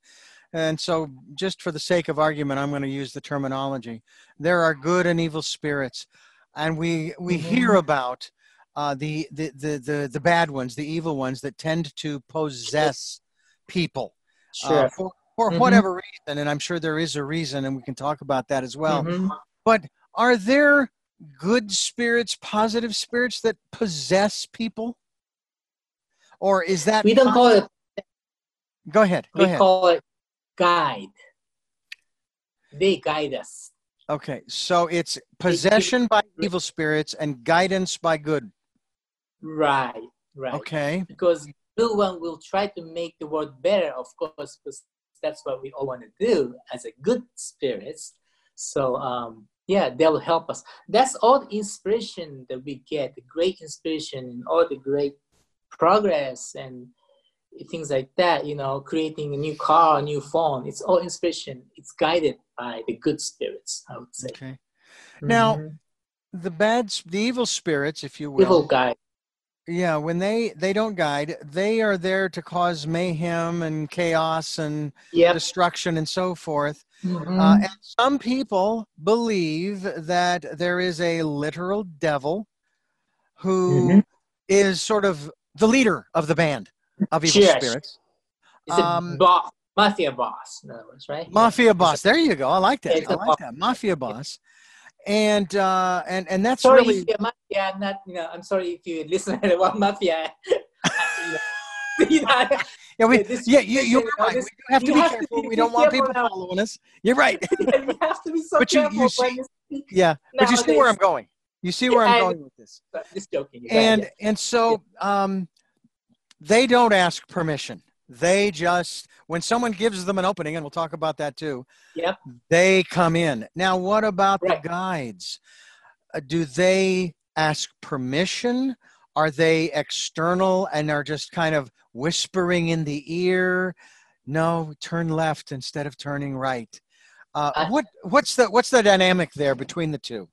And so, just for the sake of argument, I'm going to use the terminology. There are good and evil spirits, and we we Mhm. hear about uh, the, the the the the bad ones, the evil ones that tend to possess people uh, Sure. for for Mhm. whatever reason. And I'm sure there is a reason, and we can talk about that as well. Mhm. But are there good spirits, positive spirits that possess people? Or is that We don't call it. Go ahead. Go We ahead. call it guide. They guide us. okay. So it's possession by evil spirits and guidance by good. Right. Right. Okay. because blue one will try to make the world better of course because that's what we all want to do as a good spirits so um yeah they'll help us that's all the inspiration that we get the great inspiration and all the great progress and things like that you know creating a new car a new phone it's all inspiration it's guided by the good spirits i would say Okay. Now, Mhm. The bad, the evil spirits, if you will. evil guide Yeah, when they they don't guide, they are there to cause mayhem and chaos and yep destruction and so forth. Mhm. Uh, and some people believe that there is a literal devil who is Mhm. sort of the leader of the band of evil Yes. spirits. it's a um, boss mafia boss in other words right Mafia boss. There you go. I like that. It's I like boss. that. Mafia boss. And uh, and and that's sorry really if you're mafia, I'm not, you know, I'm sorry if you listen to one mafia. you know, yeah we this- yeah you you're you right. We this- do have to be have to careful. be- we don't want people now. following us. You're right. you have to be so But you- you careful see- when you speak. Yeah, but you see where I'm going. You see where I'm I- going with this. Just joking. And yeah. and so um, they don't ask permission. They just when someone gives them an opening, and we'll talk about that too. Yep. They come in. Now, what about Right. the guides? Uh, do they ask permission? Are they external and are just kind of whispering in the ear? No, turn left instead of turning right. Uh, I- what what's the what's the dynamic there between the two?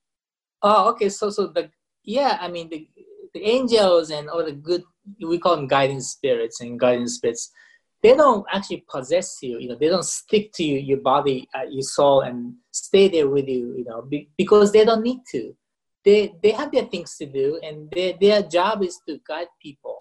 Oh, okay. So, so the yeah, I mean the the angels and all the good we call them guiding spirits and guiding spirits. They don't actually possess you. You know, they don't stick to you, your body, uh, your soul, and stay there with you. You know, be, because they don't need to. They they have their things to do, and their their job is to guide people.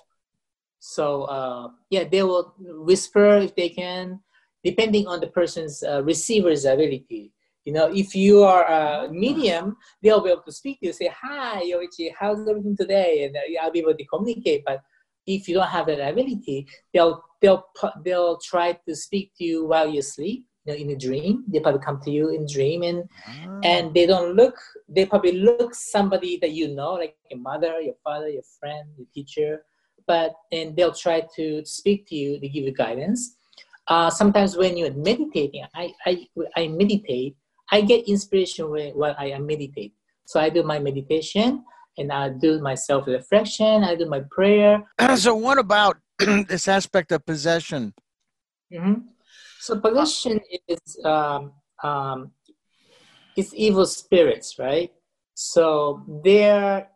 So uh, yeah, they will whisper if they can. depending on the person's uh, receiver's ability. You know, if you are a medium, they'll be able to speak to you, say, "Hi, Yoichi, how's everything today?" And uh, I'll be able to communicate. But if you don't have that ability, they'll they'll they'll try to speak to you while you sleep. You know, in a dream, they probably come to you in dream, and and they don't look. They probably look somebody that you know, like your mother, your father, your friend, your teacher. But and they'll try to speak to you to give you guidance. Uh, sometimes when you're meditating, I, I I meditate. I get inspiration when, while I meditate. So I do my meditation and I do my self reflection. I do my prayer. so what about this aspect of possession? hmm So possession is um, um, it's evil spirits, right? So there are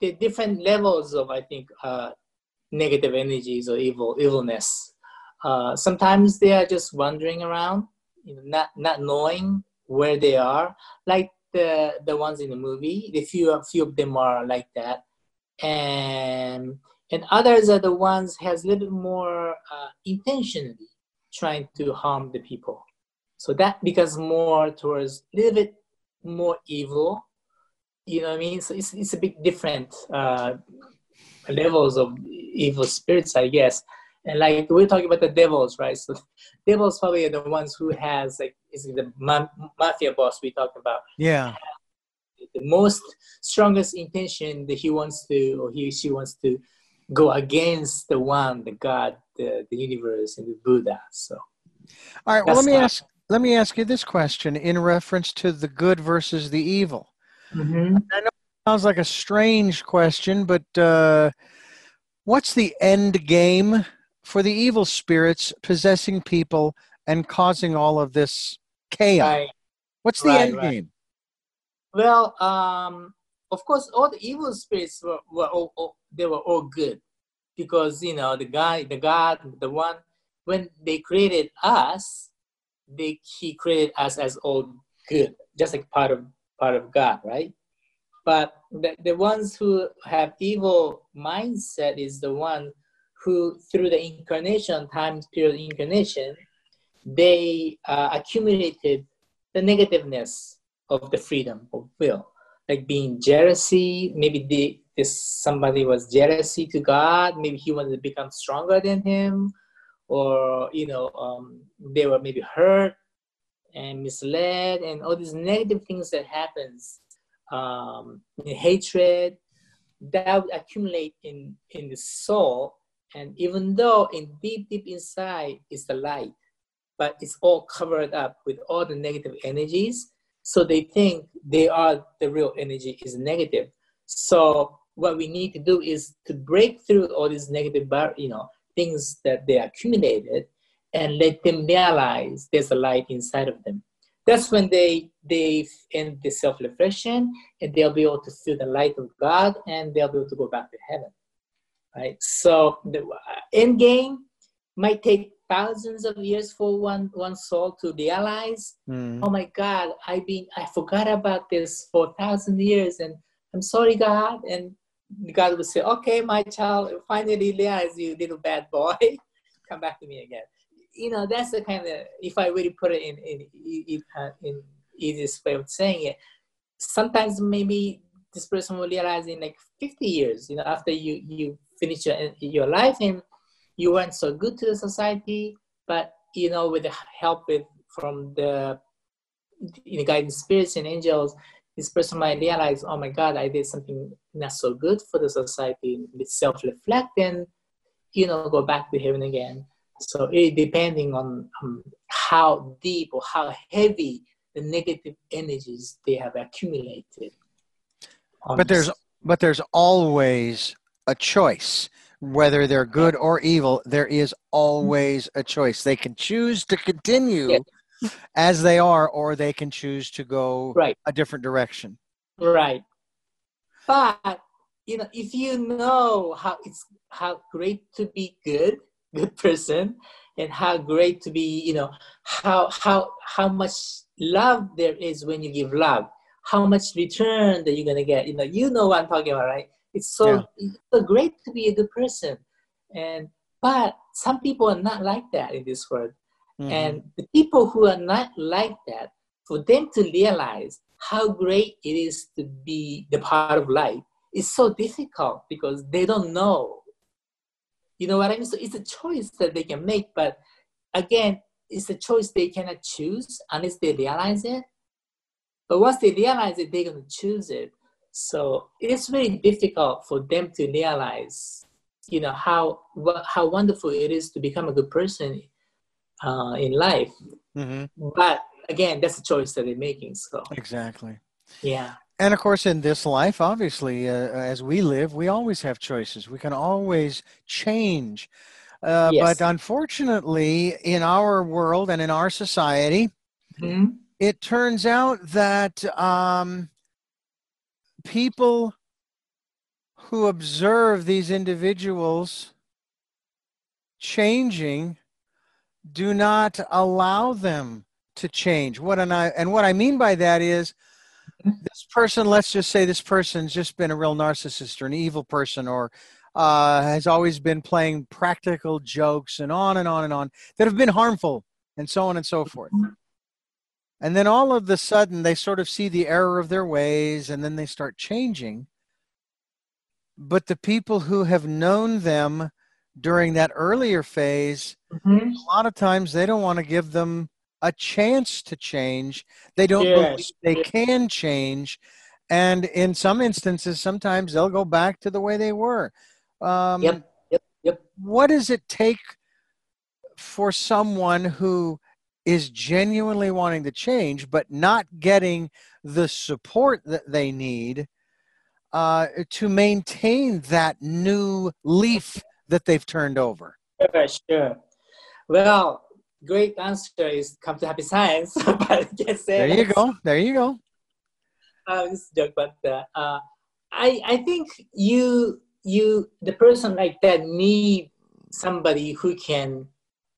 the different levels of I think uh, negative energies or evil evilness. Uh, sometimes they are just wandering around, you know, not not knowing where they are, like the the ones in the movie. The few a few of them are like that, and and others are the ones has a little bit more uh, intentionally trying to harm the people. So that becomes more towards a little bit more evil. You know what I mean? So it's, it's a bit different uh, levels of evil spirits, I guess. And like we're talking about the devils, right? So devils probably are the ones who has like is the ma- mafia boss we talked about. Yeah. The most strongest intention that he wants to or he she wants to go against the one, the God, the, the universe, and the Buddha. So All right. Well, let me not- ask. Let me ask you this question in reference to the good versus the evil. I know it sounds like a strange question, but uh, what's the end game for the evil spirits possessing people and causing all of this chaos? Right. What's the Right, end right. game? Well, um, of course, all the evil spirits were, were all, all they were all good, because you know the guy, the God, the one when they created us, they he created us as all good, just like part of part of God, right? But the, the ones who have evil mindset is the one who, through the incarnation, time period incarnation, they uh, accumulated the negativeness of the freedom of will, like being jealousy. Maybe this somebody was jealousy to God. Maybe he wanted to become stronger than him, or you know, um, they were maybe hurt and misled, and all these negative things that happens, um, hatred that would accumulate in in the soul. And even though in deep, deep inside is the light, but it's all covered up with all the negative energies. So they think they are the real energy is negative. So what we need to do is to break through all these negative, bar, you know, things that they accumulated, and let them realize there's a light inside of them. That's when they they end the self reflection, and they'll be able to feel the light of God, and they'll be able to go back to heaven. Right. So the uh, end game might take thousands of years for one one soul to realize Hmm. oh my god i've been i forgot about this for a thousand years and i'm sorry god. And god will say okay my child finally realize you little bad boy. Come back to me again. You know that's the kind of if i really put it in in in, uh, in easiest way of saying it sometimes maybe this person will realize in like 50 years you know after you you finish your your life and you weren't so good to the society, but you know, with the help with from the you know, guiding spirits and angels, this person might realize, oh my God, I did something not so good for the society. With self-reflect and you know, go back to heaven again. So it depending on um, how deep or how heavy the negative energies they have accumulated. But there's but there's always a choice whether they're good or evil there is mm-hmm. always a choice they can choose to continue as they are or they can choose to go right. a different direction Right. But you know, if you know how it's how great to be good, good person, and how great to be, you know, how how how much love there is when you give love, how much return that you're gonna get. You know, you know what I'm talking about, right? It's so Yeah. it's so great to be a good person, and but some people are not like that in this world, Mhm. And the people who are not like that, for them to realize how great it is to be the part of life is so difficult because they don't know. You know what I mean? So it's a choice that they can make, but again, it's a choice they cannot choose unless they realize it. But once they realize it, they're going to choose it. So it's very difficult for them to realize, you know, how how wonderful it is to become a good person uh, in life. Mhm. But again, that's a choice that they're making. So Exactly. yeah, And of course, in this life, obviously, uh, as we live, we always have choices. We can always change. Uh, Yes. But unfortunately, in our world and in our society, Mhm. it turns out that um, people who observe these individuals changing do not allow them to change. What and I and what I mean by that is this person, let's just say this person's just been a real narcissist or an evil person or uh, has always been playing practical jokes and on and on and on that have been harmful and so on and so forth. And then all of the sudden they sort of see the error of their ways and then they start changing. But the people who have known them during that earlier phase, Mhm. a lot of times they don't want to give them a chance to change. They don't Yes. believe they can change. And in some instances, sometimes they'll go back to the way they were. Um, Yep. Yep. Yep. What does it take for someone who is genuinely wanting to change, but not getting the support that they need uh, to maintain that new leaf that they've turned over? Sure, sure. Well, great answer is come to happy science. but I guess There you go. There you go. uh, this joke, but uh, I I think you you the person like that need somebody who can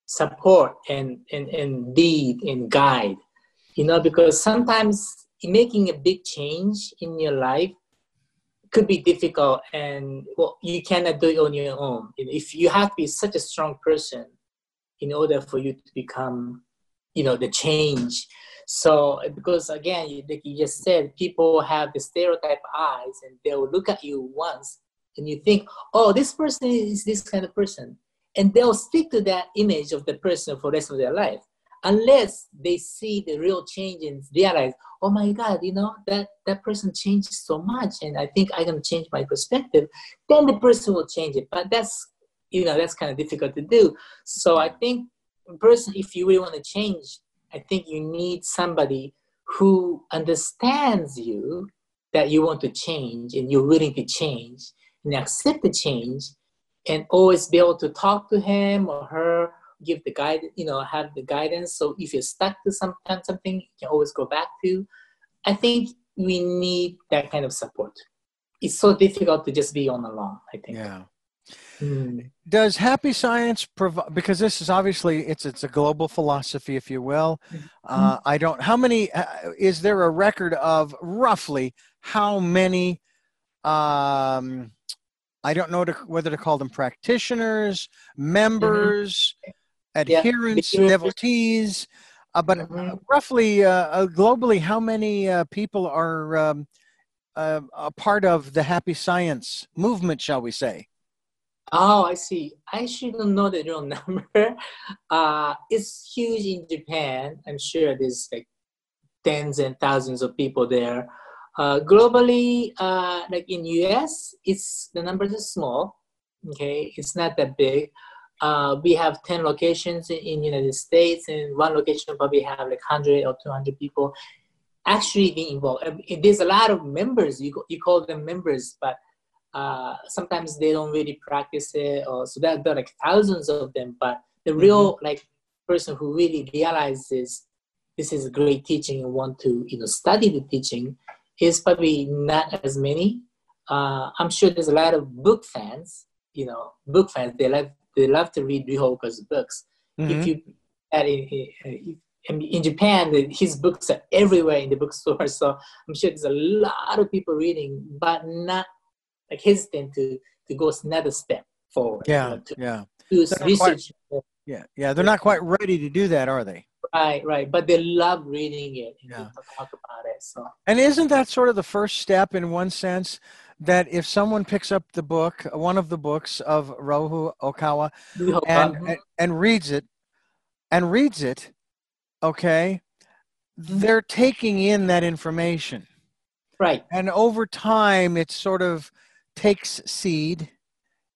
support and and and lead and guide, you know, because sometimes making a big change in your life could be difficult and well you cannot do it on your own. If you have to be such a strong person in order for you to become you know the change. So because again like you just said people have the stereotype eyes and they'll look at you once and you think oh this person is this kind of person and they'll stick to that image of the person for the rest of their life unless they see the real change and realize oh my god you know that that person changed so much and i think going to change my perspective then the person will change it. But that's you know that's kind of difficult to do. So i think person if you really want to change i think you need somebody who understands you that you want to change and you're willing to change and accept the change and always be able to talk to him or her give the guide you know have the guidance so if you're stuck to some something you can always go back to i think we need that kind of support it's so difficult to just be on alone i think Yeah. Mm. Does happy science provide because this is obviously it's it's a global philosophy, if you will. Uh, I don't. How many uh, is there a record of roughly how many? Um, I don't know to, whether to call them practitioners, members, adherents, Adherents. devotees, uh, but Mhm. roughly uh, uh, globally, how many uh, people are um, uh, a part of the happy science movement, shall we say? Oh, I see. I don't know the real number. Uh, it's huge in Japan. I'm sure there's like tens and thousands of people there. Uh, globally, uh, like in US, it's the numbers are small. Okay, it's not that big. Uh, we have 10 locations in, in United States, and one location probably have like 100 or 200 people actually being involved. There's a lot of members. You, you call them members, but uh, sometimes they don't really practice it or so that there are like thousands of them but the real like person who really realizes this is great teaching and want to you know study the teaching is probably not as many uh, i'm sure there's a lot of book fans you know book fans they love they love to read Ryuho Okawa's books Mhm. if you at in, in, in- in Japan, his books are everywhere in the bookstore. So I'm sure there's a lot of people reading, but not like hesitant to to go another step forward. you yeah, know, to yeah. quite- research. more. Yeah, yeah, they're not quite ready to do that, are they? Right, right. But they love reading it and Yeah. talk about it. So And isn't that sort of the first step in one sense? That if someone picks up the book, one of the books of Ryuho Okawa, and, and and reads it, and reads it, okay, Mm-hmm. they're taking in that information, right. and over time, it sort of takes seed.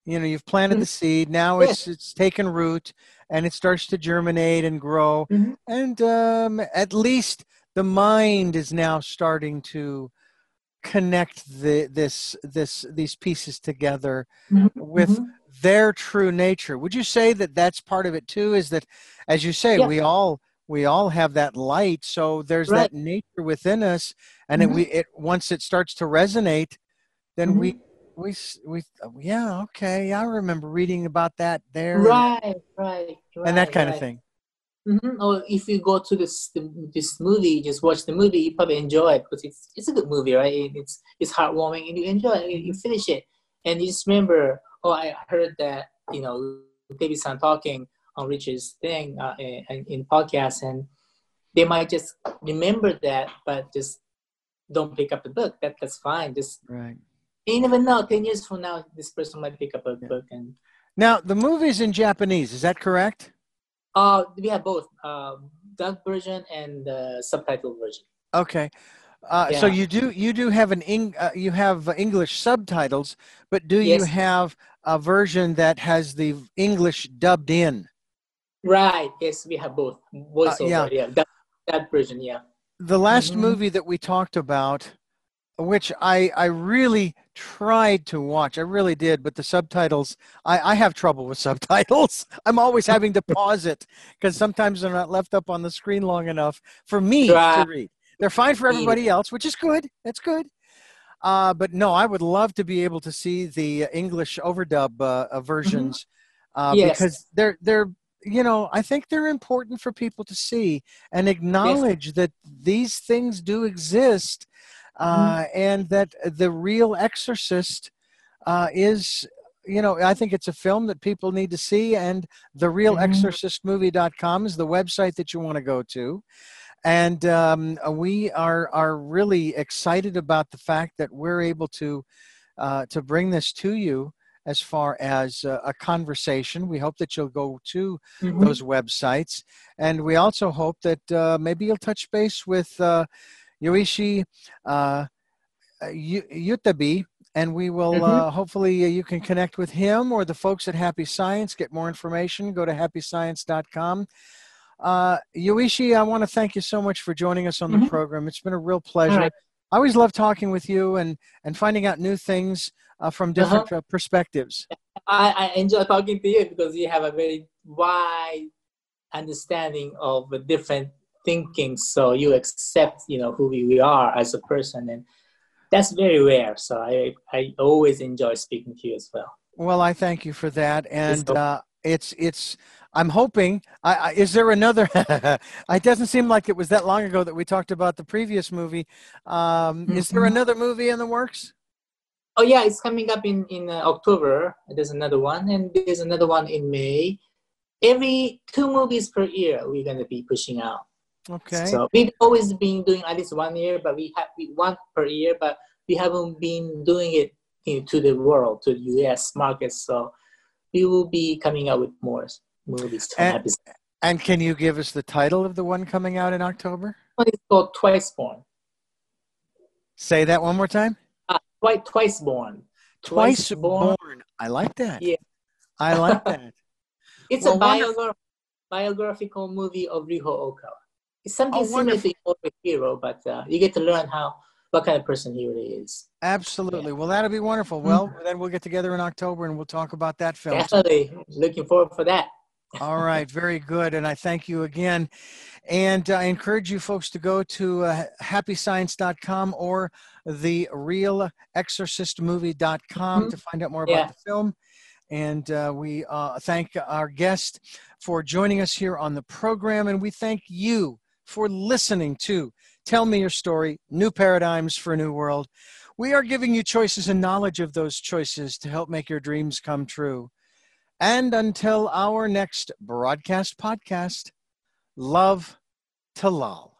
You know, you've planted the seed. Now Yes. it's it's taken root, and it starts to germinate and grow. Mhm. And um, at least the mind is now starting to connect the this this these pieces together Mhm, with mhm. their true nature. Would you say that that's part of it too? Is that, as you say, we all we all have that light, so there's Right. that nature within us, and it, Mhm. we it once it starts to resonate, then Mm-hmm. we s- we yeah okay I remember reading about that there and- Right, right, right. and that kind of thing. Mm-hmm. Or if you go to this this movie, just watch the movie, you probably enjoy it because it's it's a good movie, right? It, it's it's heartwarming and you enjoy it. You, you finish it and you just remember, oh, I heard that you know David San talking on Richard's thing uh, in, in podcast, and they might just remember that, but just don't pick up the book. That that's fine. Just Right. You never know. Ten years from now, this person might pick up a Yeah. book and. Now the movie's in Japanese. Is that correct? Uh, we have both um, dub version and the subtitle version. Okay. Uh, So you do you do have an Eng, uh, you have uh, English subtitles, but do you have a version that has the English dubbed in? Right. Yes, we have both voiceover. Uh, yeah. yeah. that, that version. Yeah. The last Mhm. movie that we talked about, which I I really tried to watch, I really did, but the subtitles I, I have trouble with subtitles. I'm always having to pause it because sometimes they're not left up on the screen long enough for me to read. They're fine for everybody else, which is good. That's good. Uh, but no, I would love to be able to see the English overdub uh, uh, versions uh, Yes. because they're they're you know I think they're important for people to see and acknowledge that these things do exist uh, and that the real Exorcist uh, is you know I think it's a film that people need to see and the real exorcistmovie.com is the website that you want to go to and um, we are are really excited about the fact that we're able to uh, to bring this to you as far as uh, a conversation. We hope that you'll go to Mhm. those websites, and we also hope that uh, maybe you'll touch base with Yoichi uh, Yu- Utabe. And we will Mhm. uh, hopefully uh, you can connect with him or the folks at Happy Science. Get more information. Go to happyscience.com. Uh, Yoichi, I want to thank you so much for joining us on the Mhm. program. It's been a real pleasure. Right. I always love talking with you and, and finding out new things uh, from different uh, perspectives. I, I enjoy talking to you because you have a very wide understanding of the different thinking. So you accept, you know, who we, we are as a person, and that's very rare. So I I always enjoy speaking to you as well. Well, I thank you for that, and uh, it's it's. I'm hoping. I, I, is there another? it doesn't seem like it was that long ago that we talked about the previous movie. Um, Is there Mhm. another movie in the works? Oh yeah, it's coming up in in uh, October. There's another one, and there's another one in May. Every two movies per year, we're gonna be pushing out. Okay. So we've always been doing at least one year, but we have we one per year, but we haven't been doing it you know, to the world, to the U.S. market. So we will be coming out with more movies. And- and can you give us the title of the one coming out in October? It's called Twice Born. Say that one more time. Uh, Twice Twice Born. Twice, Twice born. Born. I like that. Yeah. I like that. It's Well, a wonderful. biogra- biographical movie of Ryuho Okawa. It's something Oh, similar to Your Hero, but uh, you get to learn how what kind of person he really is. Absolutely. Well, that'll be wonderful. Well, then we'll get together in October and we'll talk about that film. Definitely looking forward for that. All right, very good. And I thank you again. And I encourage you folks to go to uh, happyscience.com or the realexorcistmovie.com Mhm. to find out more Yeah. about the film. And uh, we uh, thank our guest for joining us here on the program. And we thank you for listening to Tell Me Your Story New Paradigms for a New World. We are giving you choices and knowledge of those choices to help make your dreams come true. And until our next broadcast podcast, love to lull.